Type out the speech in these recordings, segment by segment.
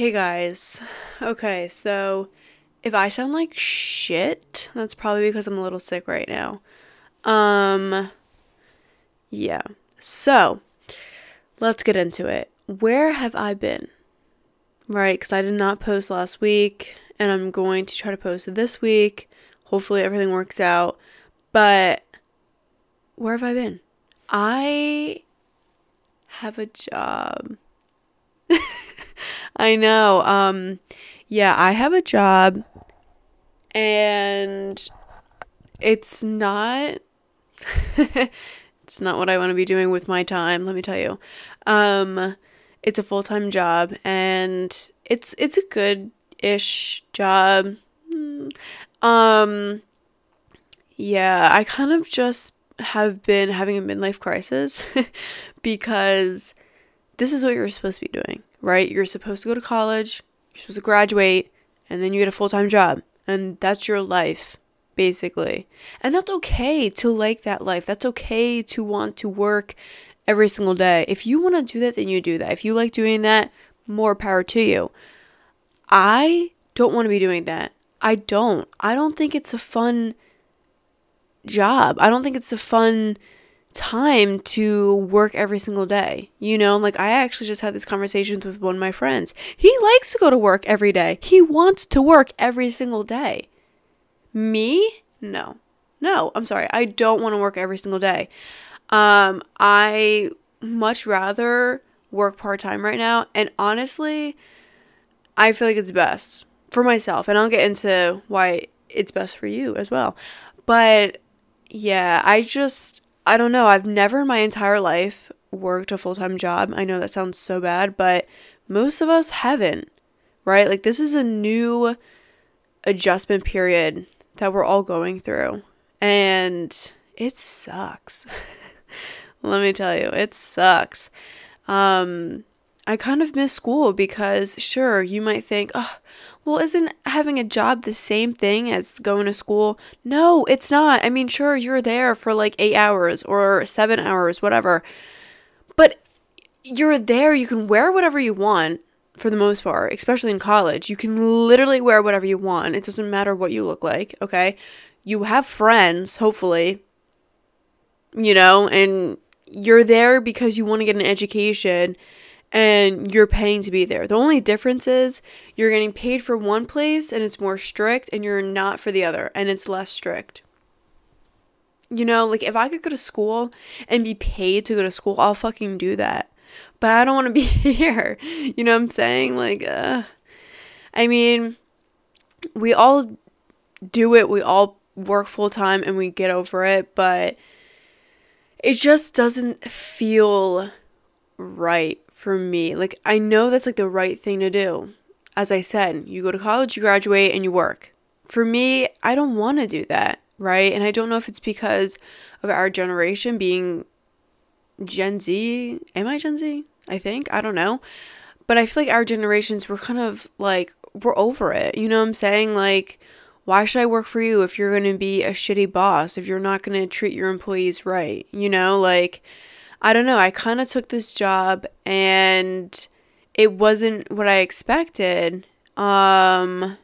Hey guys. Okay, so if I sound like shit, that's probably because I'm a little sick right now. Um yeah. So, let's get into it. Where have I been? Right, cuz I did not post last week and I'm going to try to post this week. Hopefully everything works out. But where have I been? I have a job. I know. Um yeah, I have a job and it's not it's not what I want to be doing with my time, let me tell you. Um it's a full-time job and it's it's a good-ish job. Mm, um yeah, I kind of just have been having a midlife crisis because this is what you're supposed to be doing, right? You're supposed to go to college, you're supposed to graduate, and then you get a full time job. And that's your life, basically. And that's okay to like that life. That's okay to want to work every single day. If you want to do that, then you do that. If you like doing that, more power to you. I don't want to be doing that. I don't. I don't think it's a fun job. I don't think it's a fun time to work every single day. You know, like I actually just had this conversation with one of my friends. He likes to go to work every day. He wants to work every single day. Me? No. No, I'm sorry. I don't want to work every single day. Um I much rather work part-time right now and honestly I feel like it's best for myself and I'll get into why it's best for you as well. But yeah, I just I don't know. I've never in my entire life worked a full time job. I know that sounds so bad, but most of us haven't, right? Like, this is a new adjustment period that we're all going through. And it sucks. Let me tell you, it sucks. Um, I kind of miss school because, sure, you might think, oh, well, isn't having a job the same thing as going to school? No, it's not. I mean, sure, you're there for like eight hours or seven hours, whatever. But you're there, you can wear whatever you want for the most part, especially in college. You can literally wear whatever you want. It doesn't matter what you look like, okay? You have friends, hopefully, you know, and you're there because you want to get an education and you're paying to be there. The only difference is you're getting paid for one place and it's more strict, and you're not for the other and it's less strict. You know, like if I could go to school and be paid to go to school, I'll fucking do that. But I don't want to be here. You know what I'm saying? Like, uh, I mean, we all do it, we all work full time and we get over it, but it just doesn't feel right for me. Like, I know that's like the right thing to do. As I said, you go to college, you graduate, and you work. For me, I don't want to do that, right? And I don't know if it's because of our generation being Gen Z. Am I Gen Z? I think. I don't know. But I feel like our generations were kind of like, we're over it. You know what I'm saying? Like, why should I work for you if you're going to be a shitty boss, if you're not going to treat your employees right? You know, like, I don't know. I kind of took this job and it wasn't what I expected. Um,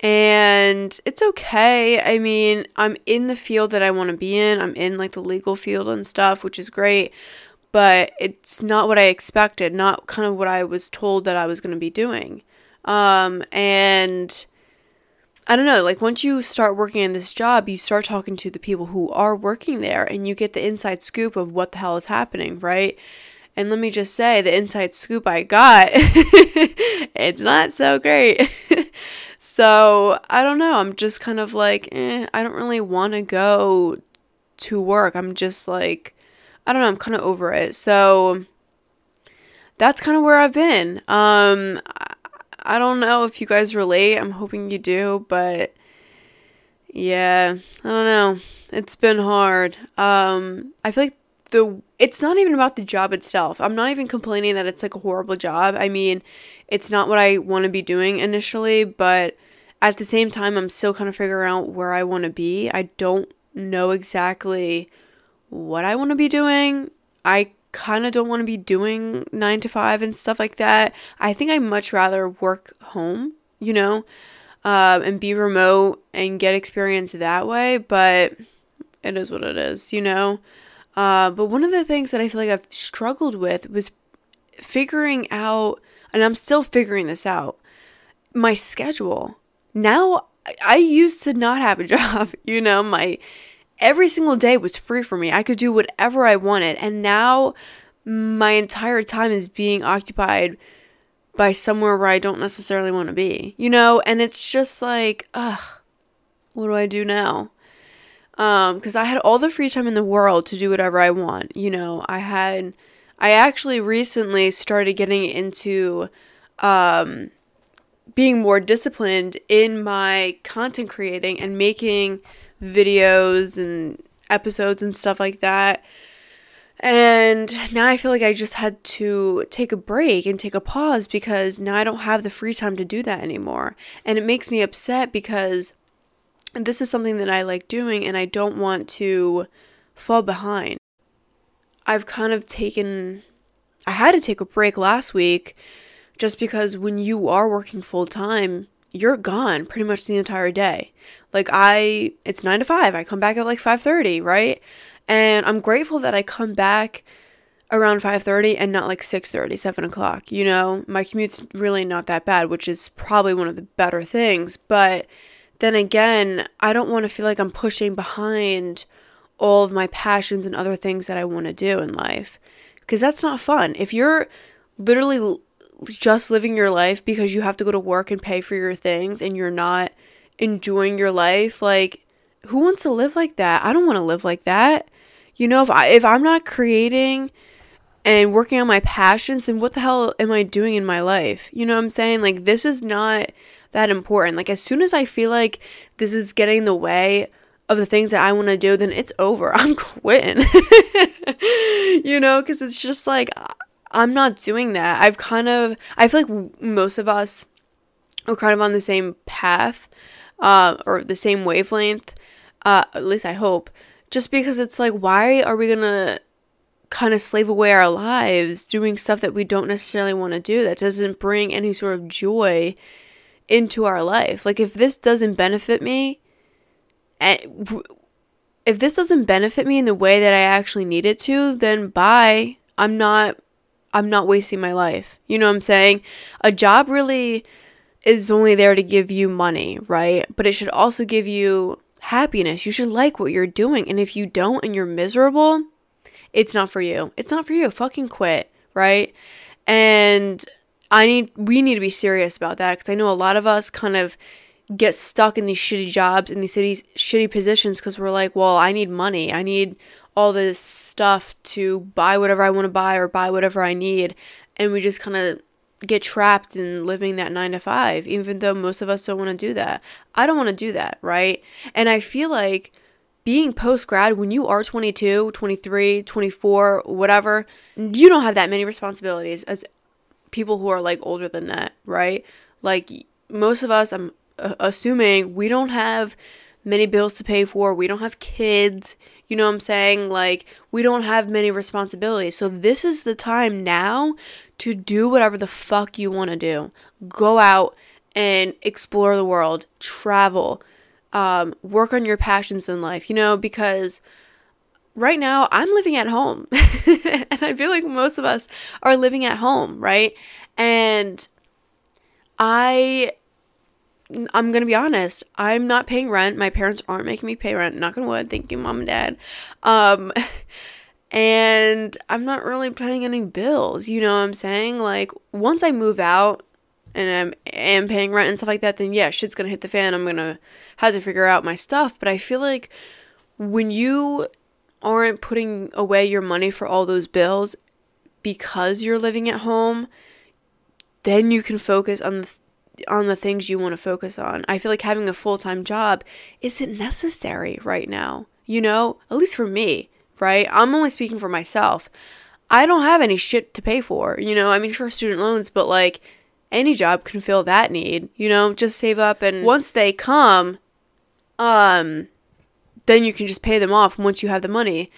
and it's okay. I mean, I'm in the field that I want to be in. I'm in like the legal field and stuff, which is great, but it's not what I expected, not kind of what I was told that I was going to be doing. Um, and I don't know, like once you start working in this job, you start talking to the people who are working there and you get the inside scoop of what the hell is happening, right? And let me just say, the inside scoop I got, it's not so great. so I don't know. I'm just kind of like, eh, I don't really want to go to work. I'm just like, I don't know. I'm kind of over it. So that's kind of where I've been. Um, I don't know if you guys relate. I'm hoping you do, but yeah, I don't know. It's been hard. Um, I feel like the it's not even about the job itself. I'm not even complaining that it's like a horrible job. I mean, it's not what I want to be doing initially, but at the same time, I'm still kind of figuring out where I want to be. I don't know exactly what I want to be doing. I kind of don't want to be doing 9 to 5 and stuff like that. I think I'd much rather work home, you know, uh, and be remote and get experience that way, but it is what it is, you know. Uh, but one of the things that I feel like I've struggled with was figuring out, and I'm still figuring this out, my schedule. Now, I used to not have a job, you know, my every single day was free for me. I could do whatever I wanted. And now my entire time is being occupied by somewhere where I don't necessarily want to be, you know? And it's just like, ugh, what do I do now? Um, because I had all the free time in the world to do whatever I want. You know, I had, I actually recently started getting into, um, being more disciplined in my content creating and making videos and episodes and stuff like that. And now I feel like I just had to take a break and take a pause because now I don't have the free time to do that anymore. And it makes me upset because this is something that I like doing and I don't want to fall behind. I've kind of taken, I had to take a break last week just because when you are working full time, you're gone pretty much the entire day. Like I it's 9 to 5. I come back at like 5:30, right? And I'm grateful that I come back around 5.30 and not like 6.30 7 o'clock you know my commute's really not that bad which is probably one of the better things but then again i don't want to feel like i'm pushing behind all of my passions and other things that i want to do in life because that's not fun if you're literally just living your life because you have to go to work and pay for your things and you're not enjoying your life like who wants to live like that? I don't want to live like that. You know if i if i'm not creating and working on my passions then what the hell am i doing in my life? You know what i'm saying? Like this is not that important. Like as soon as i feel like this is getting in the way of the things that i want to do then it's over. I'm quitting. You know because it's just like I'm not doing that. I've kind of, I feel like most of us are kind of on the same path uh, or the same wavelength. Uh, at least I hope. Just because it's like, why are we to kind of slave away our lives doing stuff that we don't necessarily want to do that doesn't bring any sort of joy into our life? Like, if this doesn't benefit me, and if this doesn't benefit me in the way that I actually need it to, then bye. I'm not I'm not wasting my life. You know what I'm saying? A job really is only there to give you money, right? But it should also give you happiness. You should like what you're doing. And if you don't and you're miserable, it's not for you. It's not for you. Fucking quit, right? And I need we need to be serious about that cuz I know a lot of us kind of get stuck in these shitty jobs in these cities shitty positions cuz we're like, "Well, I need money. I need all this stuff to buy whatever I want to buy or buy whatever I need. And we just kind of get trapped in living that nine to five, even though most of us don't want to do that. I don't want to do that, right? And I feel like being post grad, when you are 22, 23, 24, whatever, you don't have that many responsibilities as people who are like older than that, right? Like most of us, I'm uh, assuming we don't have many bills to pay for, we don't have kids, you know what I'm saying? Like, we don't have many responsibilities. So, this is the time now to do whatever the fuck you want to do. Go out and explore the world, travel, um, work on your passions in life, you know, because right now I'm living at home. and I feel like most of us are living at home, right? And I I'm gonna be honest. I'm not paying rent. My parents aren't making me pay rent. Knock on wood. Thank you, mom and dad. Um, and I'm not really paying any bills. You know what I'm saying? Like once I move out and I'm am paying rent and stuff like that, then yeah, shit's gonna hit the fan. I'm gonna have to figure out my stuff. But I feel like when you aren't putting away your money for all those bills because you're living at home, then you can focus on the on the things you want to focus on. I feel like having a full time job isn't necessary right now, you know, at least for me, right? I'm only speaking for myself. I don't have any shit to pay for, you know, I mean, sure, student loans, but like any job can fill that need, you know, just save up and once they come, um, then you can just pay them off once you have the money.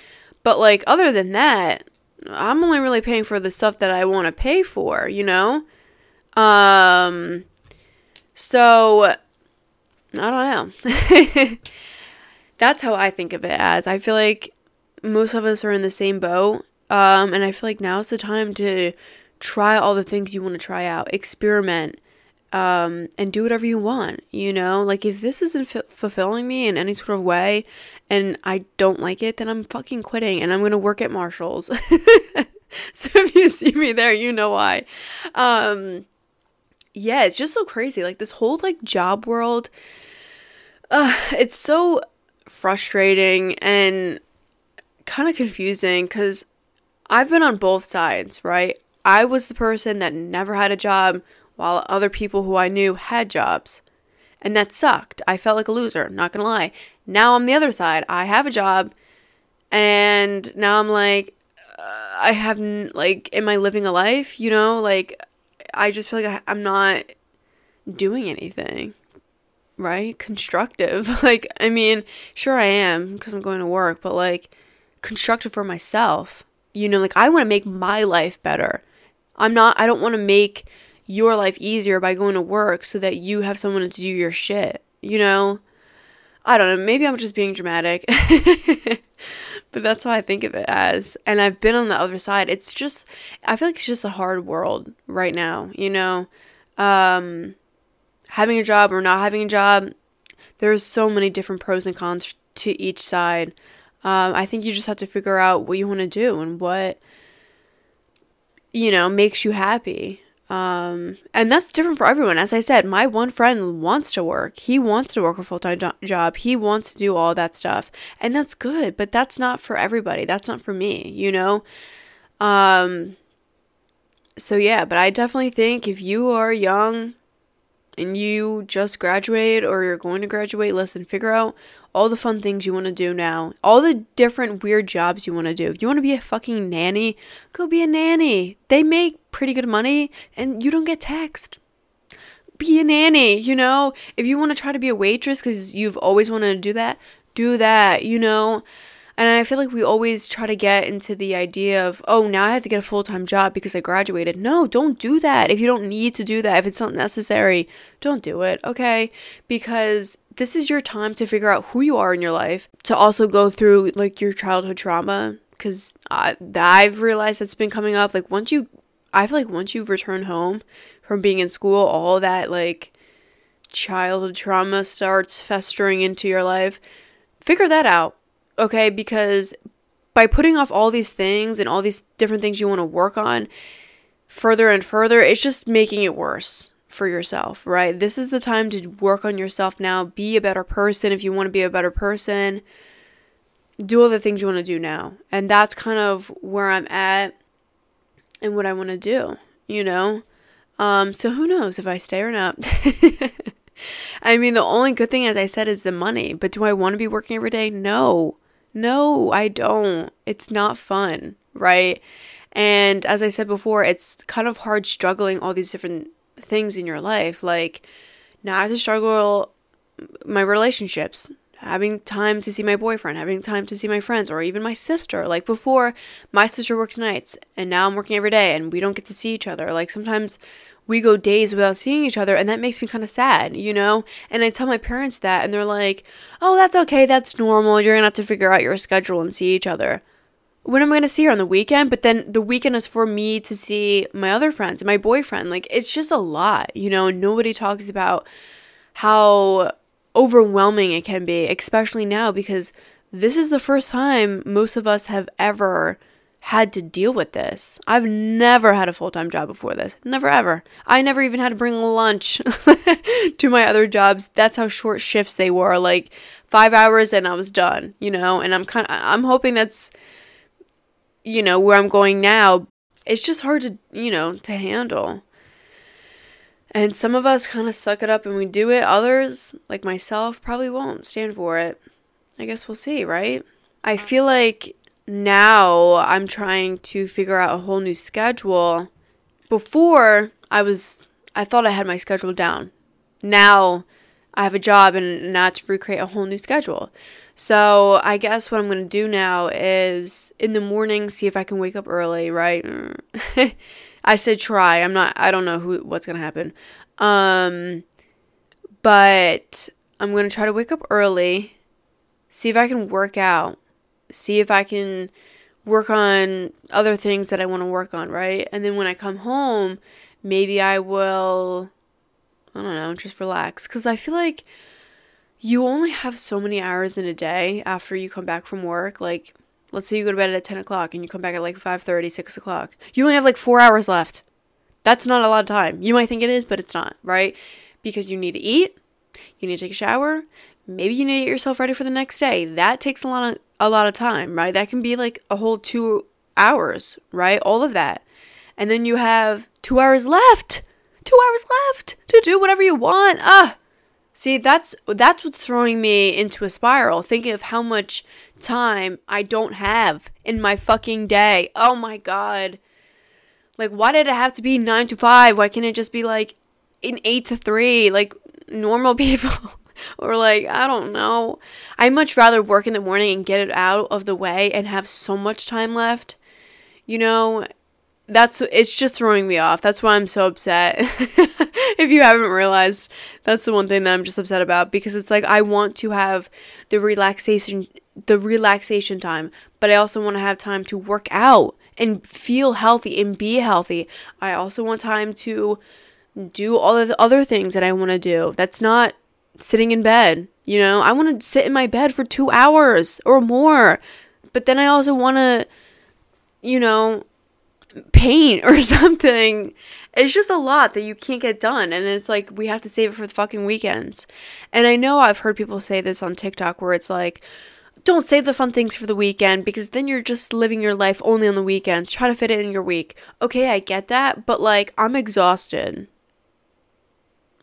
But like, other than that, I'm only really paying for the stuff that I want to pay for, you know? Um so I don't know. That's how I think of it as. I feel like most of us are in the same boat. Um and I feel like now's the time to try all the things you want to try out, experiment, um, and do whatever you want. You know, like if this isn't f- fulfilling me in any sort of way, and I don't like it, then I'm fucking quitting, and I'm gonna work at Marshalls. so if you see me there, you know why. Um, yeah, it's just so crazy. Like this whole like job world. Uh, it's so frustrating and kind of confusing because I've been on both sides, right? I was the person that never had a job while other people who I knew had jobs. And that sucked. I felt like a loser, not gonna lie. Now I'm the other side. I have a job, and now I'm like, uh, I have, n- like, am I living a life? You know, like, I just feel like I, I'm not doing anything, right? Constructive. like, I mean, sure I am because I'm going to work, but like, constructive for myself. You know, like, I wanna make my life better. I'm not, I don't wanna make your life easier by going to work so that you have someone to do your shit, you know? I don't know, maybe I'm just being dramatic. but that's how I think of it as. And I've been on the other side. It's just I feel like it's just a hard world right now, you know? Um having a job or not having a job, there's so many different pros and cons to each side. Um, I think you just have to figure out what you want to do and what you know makes you happy. Um, and that's different for everyone. As I said, my one friend wants to work. He wants to work a full time do- job. He wants to do all that stuff. And that's good, but that's not for everybody. That's not for me, you know? Um, so yeah, but I definitely think if you are young and you just graduated or you're going to graduate, listen, figure out all the fun things you want to do now, all the different weird jobs you want to do. If you want to be a fucking nanny, go be a nanny. They make pretty good money and you don't get taxed. Be a nanny, you know? If you want to try to be a waitress because you've always wanted to do that, do that, you know? And I feel like we always try to get into the idea of, oh, now I have to get a full time job because I graduated. No, don't do that. If you don't need to do that, if it's not necessary, don't do it, okay? Because this is your time to figure out who you are in your life, to also go through like your childhood trauma. Because I've realized that's been coming up. Like, once you, I feel like once you return home from being in school, all that like childhood trauma starts festering into your life. Figure that out okay? Because by putting off all these things and all these different things you want to work on further and further, it's just making it worse for yourself, right? This is the time to work on yourself now. Be a better person if you want to be a better person. Do all the things you want to do now. And that's kind of where I'm at and what I want to do, you know? Um, so who knows if I stay or not. I mean, the only good thing, as I said, is the money. But do I want to be working every day? No. No, I don't. It's not fun, right? And as I said before, it's kind of hard struggling all these different things in your life. Like, now I have to struggle my relationships, having time to see my boyfriend, having time to see my friends, or even my sister. Like, before, my sister works nights, and now I'm working every day, and we don't get to see each other. Like, sometimes we go days without seeing each other and that makes me kind of sad, you know? And I tell my parents that and they're like, "Oh, that's okay. That's normal. You're to have to figure out your schedule and see each other." When am I going to see her on the weekend? But then the weekend is for me to see my other friends my boyfriend. Like it's just a lot, you know? Nobody talks about how overwhelming it can be, especially now because this is the first time most of us have ever had to deal with this. I've never had a full time job before this. Never ever. I never even had to bring lunch to my other jobs. That's how short shifts they were. Like five hours and I was done, you know? And I'm kind of, I'm hoping that's, you know, where I'm going now. It's just hard to, you know, to handle. And some of us kind of suck it up and we do it. Others, like myself, probably won't stand for it. I guess we'll see, right? I feel like now I'm trying to figure out a whole new schedule. Before I was I thought I had my schedule down. Now I have a job and now to recreate a whole new schedule. So I guess what I'm gonna do now is in the morning see if I can wake up early, right? I said try. I'm not I don't know who what's gonna happen. Um but I'm gonna try to wake up early, see if I can work out, see if I can work on other things that I want to work on, right? And then when I come home, maybe I will I don't know, just relax cuz I feel like you only have so many hours in a day after you come back from work. Like, let's say you go to bed at 10 o'clock and you come back at like 5.30, 6 o'clock. You only have like four hours left. That's not a lot of time. You might think it is, but it's not, right? Because you need to eat, you need to take a shower, maybe you need to get yourself ready for the next day. That takes a lot of a lot of time, right? That can be like a whole two hours, right? All of that. And then you have two hours left. Two hours left to do whatever you want. Ah, See, that's that's what's throwing me into a spiral. Thinking of how much time I don't have in my fucking day. Oh my god. Like why did it have to be 9 to 5? Why can't it just be like in 8 to 3 like normal people? or like I don't know. I much rather work in the morning and get it out of the way and have so much time left. You know, that's it's just throwing me off. That's why I'm so upset. if you haven't realized, that's the one thing that I'm just upset about because it's like I want to have the relaxation the relaxation time, but I also want to have time to work out and feel healthy and be healthy. I also want time to do all the other things that I want to do. That's not sitting in bed. You know, I want to sit in my bed for 2 hours or more. But then I also want to you know, paint or something. It's just a lot that you can't get done. And it's like, we have to save it for the fucking weekends. And I know I've heard people say this on TikTok where it's like, don't save the fun things for the weekend because then you're just living your life only on the weekends. Try to fit it in your week. Okay, I get that, but like, I'm exhausted.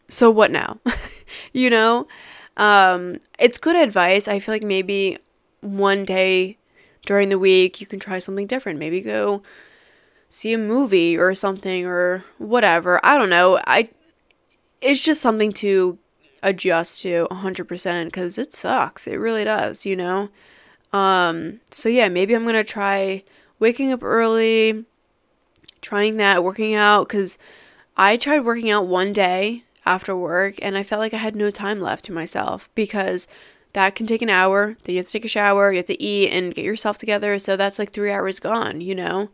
So what now? you know? Um, it's good advice. I feel like maybe one day during the week you can try something different. Maybe go see a movie or something or whatever. I don't know. I it's just something to adjust to 100% cuz it sucks. It really does, you know. Um so yeah, maybe I'm going to try waking up early, trying that, working out cuz I tried working out one day after work and I felt like I had no time left to myself because that can take an hour. Then you have to take a shower, you have to eat and get yourself together. So that's like three hours gone, you know?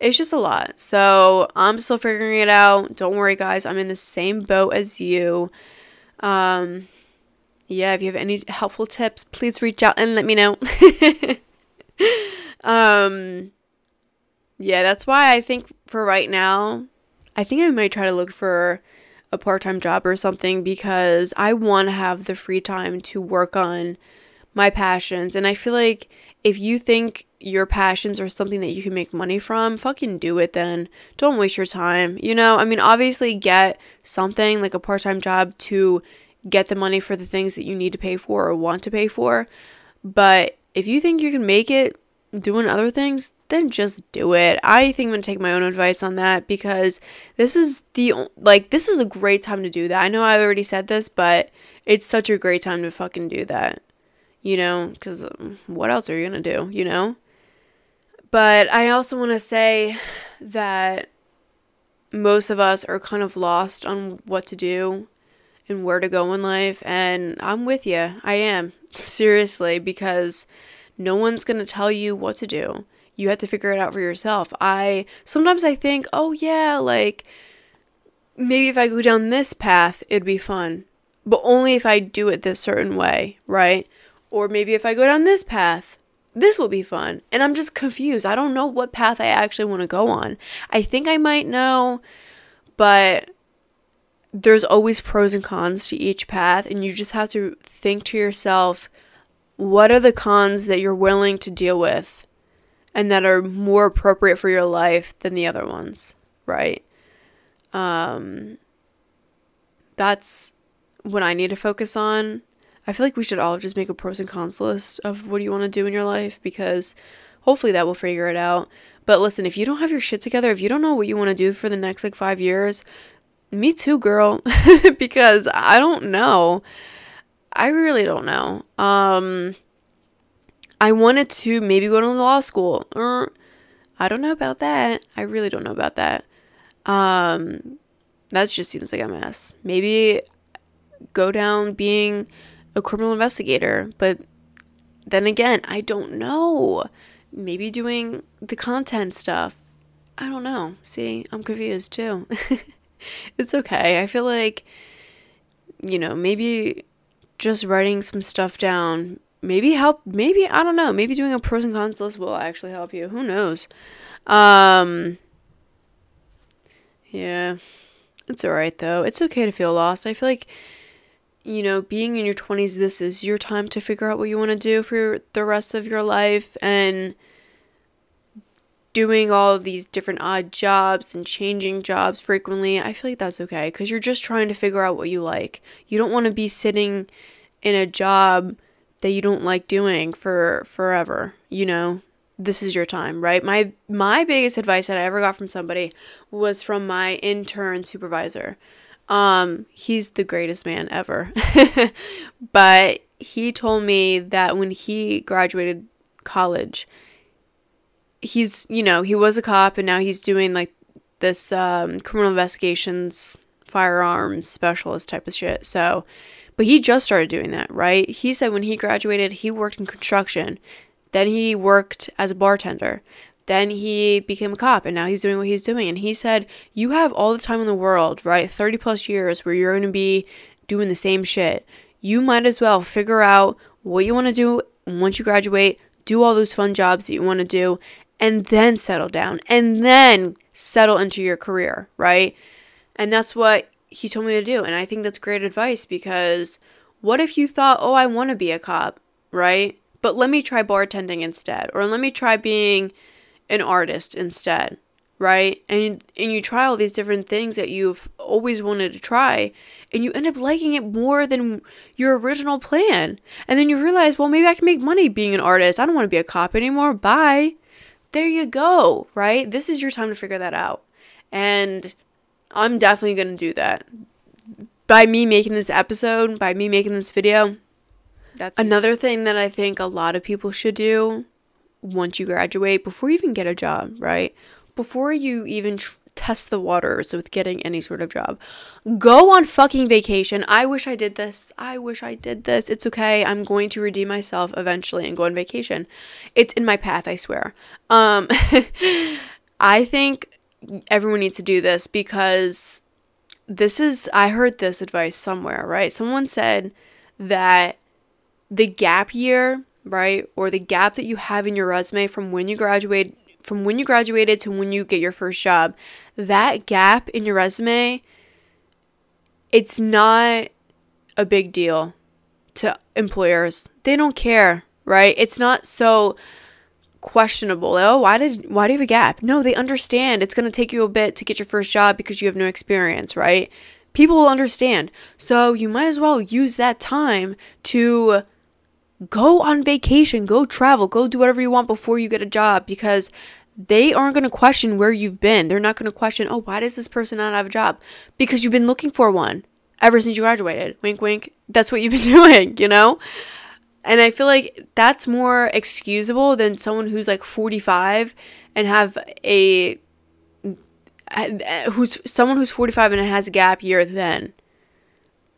It's just a lot. So I'm still figuring it out. Don't worry, guys. I'm in the same boat as you. Um, yeah, if you have any helpful tips, please reach out and let me know. um, yeah, that's why I think for right now, I think I might try to look for a part time job or something because I want to have the free time to work on my passions. And I feel like if you think your passions are something that you can make money from, fucking do it then. Don't waste your time. You know, I mean, obviously get something like a part time job to get the money for the things that you need to pay for or want to pay for. But if you think you can make it doing other things, then just do it. I think I'm going to take my own advice on that because this is the like this is a great time to do that. I know I've already said this, but it's such a great time to fucking do that you know, because um, what else are you going to do, you know? But I also want to say that most of us are kind of lost on what to do and where to go in life. And I'm with you. I am. Seriously, because no one's going to tell you what to do. You have to figure it out for yourself. I sometimes I think, oh yeah, like maybe if I go down this path, it'd be fun. But only if I do it this certain way, right? Or maybe if I go down this path, this will be fun. And I'm just confused. I don't know what path I actually want to go on. I think I might know, but there's always pros and cons to each path. And you just have to think to yourself, what are the cons that you're willing to deal with and that are more appropriate for your life than the other ones, right? Um, that's what I need to focus on. I feel like we should all just make a pros and cons list of what you want to do in your life because hopefully that will figure it out. But listen, if you don't have your shit together, if you don't know what you want to do for the next like 5 years, me too, girl, because I don't know. I really don't know. Um I wanted to maybe go to law school. Er, I don't know about that. I really don't know about that. Um, that just seems like a mess. Maybe go down being a criminal investigator, but then again, I don't know. Maybe doing the content stuff. I don't know. See, I'm confused too. it's okay. I feel like, you know, maybe just writing some stuff down, maybe help, maybe, I don't know, maybe doing a pros and cons list will actually help you. Who knows? Um, yeah, it's alright though. It's okay to feel lost. I feel like, you know, being in your 20s, this is your time to figure out what you want to do for the rest of your life and doing all these different odd jobs and changing jobs frequently, I feel like that's okay because you're just trying to figure out what you like. You don't want to be sitting in a job that you don't like doing for forever, you know? This is your time, right? My my biggest advice that I ever got from somebody was from my intern supervisor. Um, he's the greatest man ever. but he told me that when he graduated college, he's you know he was a cop and now he's doing like this um, criminal investigations firearms specialist type of shit. So but he just started doing that right? He said when he graduated he worked in construction. Then he worked as a bartender then he became a cop and now he's doing what he's doing and he said you have all the time in the world right 30 plus years where you're going to be doing the same shit you might as well figure out what you want to do once you graduate do all those fun jobs that you want to do and then settle down and then settle into your career, right? And that's what he told me to do. And I think that's great advice because what if you thought, oh, I want to be a cop, right? But let me try bartending instead, or let me try being an artist instead, right? And and you try all these different things that you've always wanted to try, and you end up liking it more than your original plan. And then you realize, well, maybe I can make money being an artist. I don't want to be a cop anymore. Bye there you go, right? This is your time to figure that out. And I'm definitely going to do that. By me making this episode, by me making this video, that's another thing that I think a lot of people should do once you graduate, before you even get a job, right? Before you even tr- test the waters with getting any sort of job. Go on fucking vacation. I wish I did this. I wish I did this. It's okay. I'm going to redeem myself eventually and go on vacation. It's in my path, I swear. Um I think everyone needs to do this because this is I heard this advice somewhere, right? Someone said that the gap year, right? Or the gap that you have in your resume from when you graduate from when you graduated to when you get your first job, that gap in your resume, it's not a big deal to employers. They don't care, right? It's not so questionable. Oh, why did why do you have a gap? No, they understand. It's going to take you a bit to get your first job because you have no experience, right? People will understand. So, you might as well use that time to go on vacation, go travel, go do whatever you want before you get a job because they aren't going to question where you've been. They're not going to question, oh, why does this person not have a job? Because you've been looking for one ever since you graduated. Wink, wink. That's what you've been doing, you know? And I feel like that's more excusable than someone who's like 45 and have a who's someone who's 45 and has a gap year then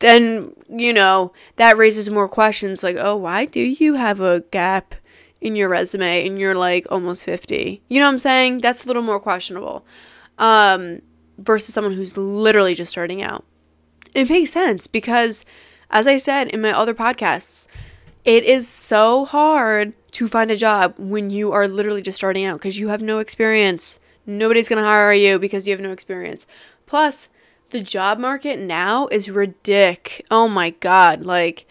then you know that raises more questions like oh why do you have a gap in your resume and you're like almost 50. You know what I'm saying? That's a little more questionable. Um, versus someone who's literally just starting out. It makes sense because, as I said in my other podcasts, it is so hard to find a job when you are literally just starting out because you have no experience. Nobody's going to hire you because you have no experience. Plus, the job market now is ridiculous. Oh my God. Like,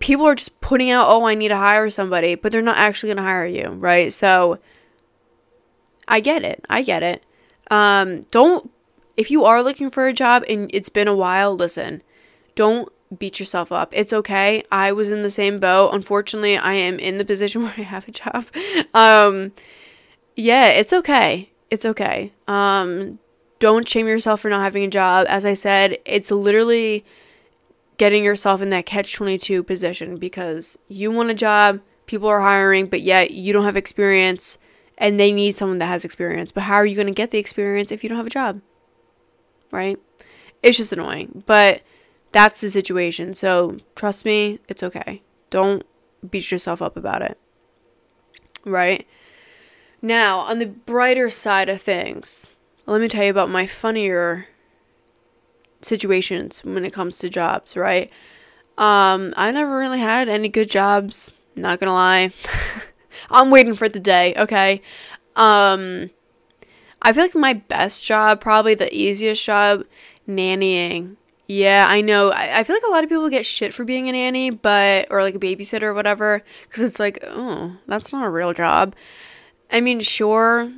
people are just putting out, oh, I need to hire somebody, but they're not actually going to hire you, right? So I get it. I get it. Um, don't, if you are looking for a job and it's been a while, listen, don't beat yourself up. It's okay. I was in the same boat. Unfortunately, I am in the position where I have a job. Um, yeah, it's okay. It's okay. Um, don't shame yourself for not having a job. As I said, it's literally getting yourself in that catch 22 position because you want a job, people are hiring, but yet you don't have experience and they need someone that has experience. But how are you going to get the experience if you don't have a job? Right? It's just annoying. But that's the situation. So trust me, it's okay. Don't beat yourself up about it. Right? Now, on the brighter side of things, let me tell you about my funnier situations when it comes to jobs, right? Um, I never really had any good jobs, not gonna lie. I'm waiting for the day, okay? Um, I feel like my best job, probably the easiest job, nannying. Yeah, I know. I, I feel like a lot of people get shit for being a nanny, but, or like a babysitter or whatever, because it's like, oh, that's not a real job. I mean, sure,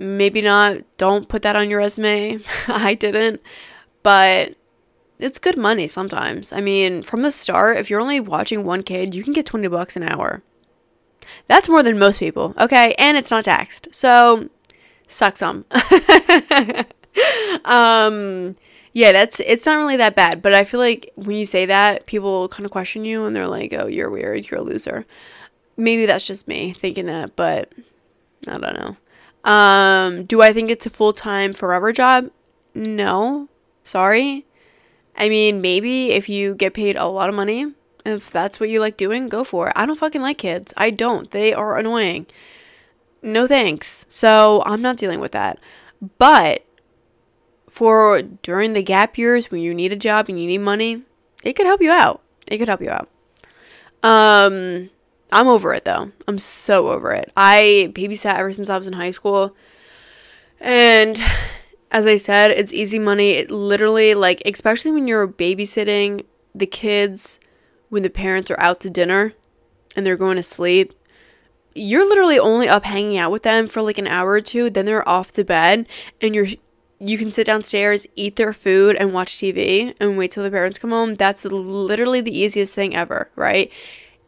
maybe not. Don't put that on your resume. I didn't. But it's good money sometimes. I mean, from the start, if you're only watching one kid, you can get 20 bucks an hour. That's more than most people, okay? And it's not taxed. So, suck some. um yeah, that's it's not really that bad, but I feel like when you say that, people kind of question you and they're like, "Oh, you're weird. You're a loser." Maybe that's just me thinking that, but I don't know. Um, do I think it's a full-time forever job? No. Sorry. I mean, maybe if you get paid a lot of money, if that's what you like doing, go for it. I don't fucking like kids. I don't. They are annoying. No thanks. So I'm not dealing with that. But for during the gap years when you need a job and you need money, it could help you out. It could help you out. Um, I'm over it though. I'm so over it. I babysat ever since I was in high school. And as I said, it's easy money. It literally, like, especially when you're babysitting the kids when the parents are out to dinner and they're going to sleep, you're literally only up hanging out with them for like an hour or two, then they're off to bed and you're you can sit downstairs, eat their food and watch TV and wait till the parents come home. That's literally the easiest thing ever, right?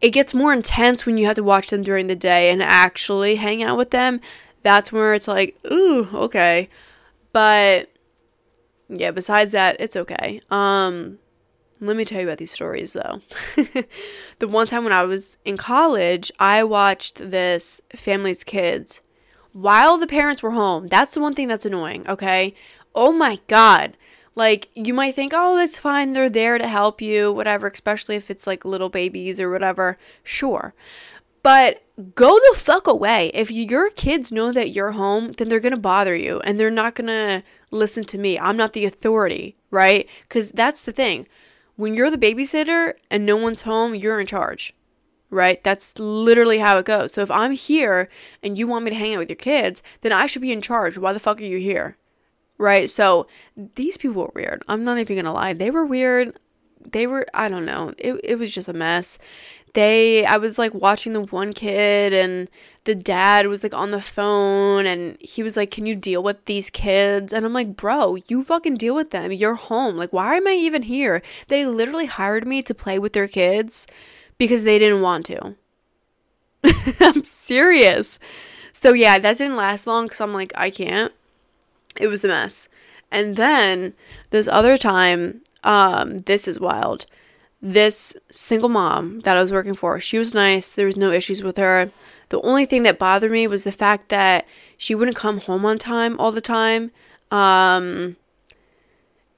It gets more intense when you have to watch them during the day and actually hang out with them. That's where it's like, ooh, okay. But yeah, besides that, it's okay. Um let me tell you about these stories though. the one time when I was in college, I watched this Family's Kids while the parents were home. That's the one thing that's annoying, okay? Oh my god. Like, you might think, oh, that's fine. They're there to help you, whatever, especially if it's like little babies or whatever. Sure. But go the fuck away. If your kids know that you're home, then they're going to bother you and they're not going to listen to me. I'm not the authority, right? Because that's the thing. When you're the babysitter and no one's home, you're in charge, right? That's literally how it goes. So if I'm here and you want me to hang out with your kids, then I should be in charge. Why the fuck are you here? Right? So these people were weird. I'm not even to lie. They were weird. They were, I don't know. It, it was just a mess they I was like watching the one kid and the dad was like on the phone and he was like, Can you deal with these kids? And I'm like, Bro, you fucking deal with them. You're home. Like, why am I even here? They literally hired me to play with their kids because they didn't want to. I'm serious. So, yeah, that didn't last long because I'm like, I can't. It was a mess. And then this other time, um, this is wild this single mom that I was working for, she was nice. There was no issues with her. The only thing that bothered me was the fact that she wouldn't come home on time all the time. Um,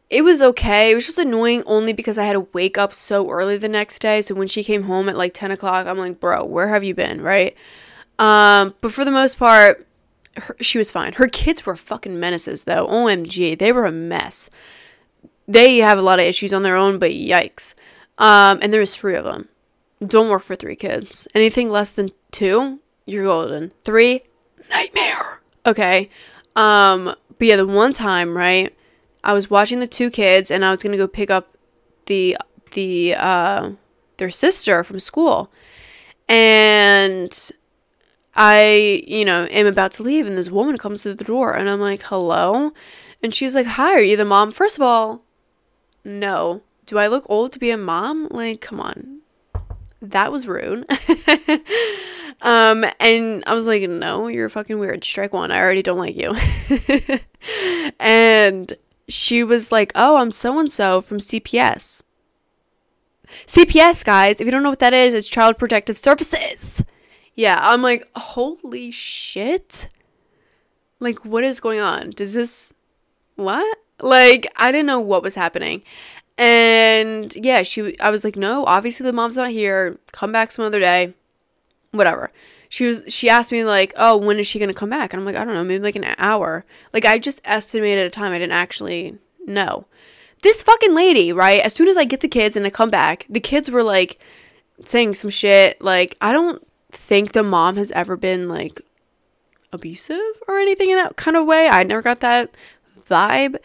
it was okay. It was just annoying only because I had to wake up so early the next day. So when she came home at like 10 o'clock, I'm like, bro, where have you been? Right. Um, but for the most part, her, she was fine. Her kids were fucking menaces though. OMG. They were a mess. They have a lot of issues on their own, but yikes. Um, and there's three of them. Don't work for three kids. Anything less than two, you're golden. Three, nightmare. Okay. Um, but yeah, the one time, right, I was watching the two kids and I was gonna go pick up the the uh their sister from school. And I, you know, am about to leave and this woman comes to the door and I'm like, hello? And she's like, Hi, are you the mom? First of all, no do I look old to be a mom? Like, come on. That was rude. um, and I was like, no, you're fucking weird. Strike one. I already don't like you. and she was like, oh, I'm so and so from CPS. CPS, guys, if you don't know what that is, it's Child Protective Services. Yeah, I'm like, holy shit. Like, what is going on? Does this. What? Like, I didn't know what was happening. And yeah, she I was like, "No, obviously the mom's not here. Come back some other day." Whatever. She was she asked me like, "Oh, when is she to come back?" And I'm like, "I don't know, maybe like an hour." Like I just estimated a time. I didn't actually know. This fucking lady, right? As soon as I get the kids and I come back, the kids were like saying some shit like I don't think the mom has ever been like abusive or anything in that kind of way. I never got that vibe.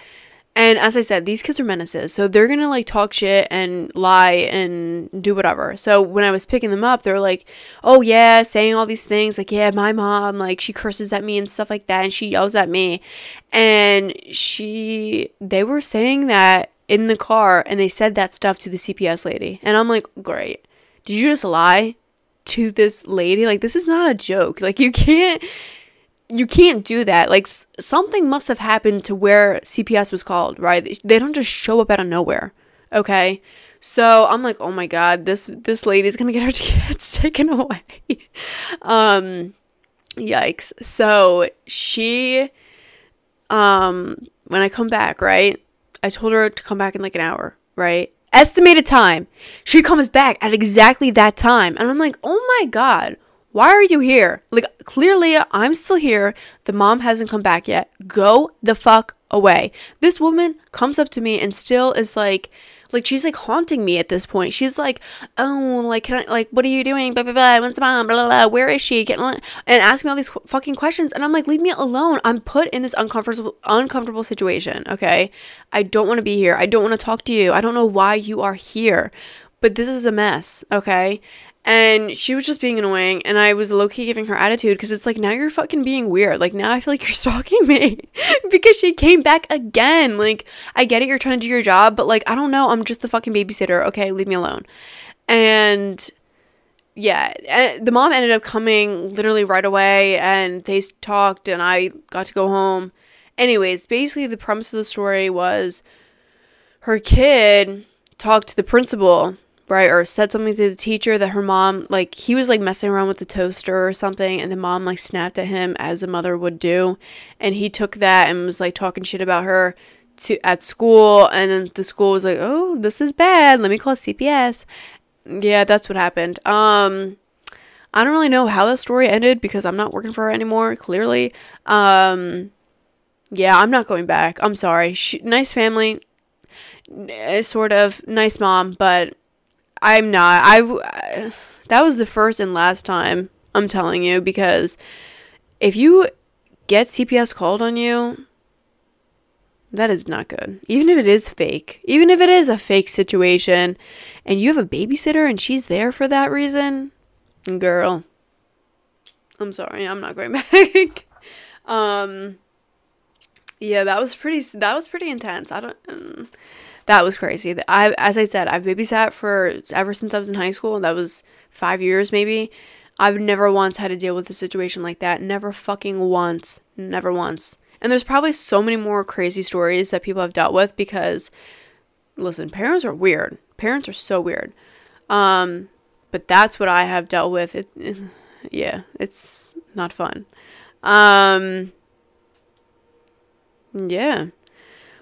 And as I said, these kids are menaces. So they're going to like talk shit and lie and do whatever. So when I was picking them up, they're like, oh yeah, saying all these things. Like, yeah, my mom, like, she curses at me and stuff like that. And she yells at me. And she, they were saying that in the car and they said that stuff to the CPS lady. And I'm like, great. Did you just lie to this lady? Like, this is not a joke. Like, you can't you can't do that. Like s- something must have happened to where CPS was called, right? They don't just show up out of nowhere. Okay? So I'm like, "Oh my god, this this lady's to get her kids taken away." um yikes. So she um when I come back, right? I told her to come back in like an hour, right? Estimated time. She comes back at exactly that time. And I'm like, "Oh my god." Why are you here? Like, clearly, I'm still here. The mom hasn't come back yet. Go the fuck away. This woman comes up to me and still is like, like she's like haunting me at this point. She's like, oh, like can I, like, what are you doing? Blah blah blah. When's mom? Blah blah blah. Where is she? And ask me all these fucking questions, and I'm like, leave me alone. I'm put in this uncomfortable, uncomfortable situation. Okay, I don't want to be here. I don't want to talk to you. I don't know why you are here, but this is a mess. Okay, and she was just being annoying, and I was low key giving her attitude because it's like, now you're fucking being weird. Like, now I feel like you're stalking me because she came back again. Like, I get it, you're trying to do your job, but like, I don't know, I'm just the fucking babysitter. Okay, leave me alone. And yeah, eh, the mom ended up coming literally right away, and they talked, and I got to go home. Anyways, basically, the premise of the story was her kid talked to the principal right or said something to the teacher that her mom like he was like messing around with the toaster or something and the mom like snapped at him as a mother would do and he took that and was like talking shit about her to at school and then the school was like oh this is bad. Let me call cps yeah that's what happened. Um i don't really know how the story ended because i'm not working for her anymore clearly. Um yeah i'm not going back. I'm sorry. She, nice family sort of nice mom but I'm not. I that was the first and last time I'm telling you because if you get CPS called on you, that is not good. Even if it is fake, even if it is a fake situation and you have a babysitter and she's there for that reason, girl, I'm sorry, I'm not going back. um yeah, that was pretty that was pretty intense. I don't um, that was crazy. I, as I said, I've babysat for ever since I was in high school, and that was five years maybe. I've never once had to deal with a situation like that. Never fucking once. Never once. And there's probably so many more crazy stories that people have dealt with because, listen, parents are weird. Parents are so weird. Um, but that's what I have dealt with. It, it yeah, it's not fun. Um, yeah.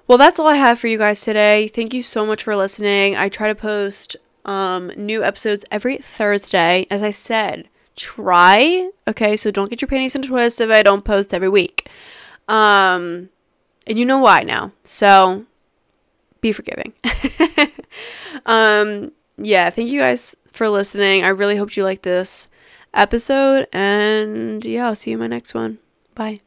Well, that's all I have for you guys today. Thank you so much for listening. I try to post um, new episodes every Thursday. As I said, try. Okay, so don't get your panties in a twist if I don't post every week. Um, and you know why now. So be forgiving. um, yeah, thank you guys for listening. I really hope you like this episode. And yeah, I'll see you in my next one. Bye.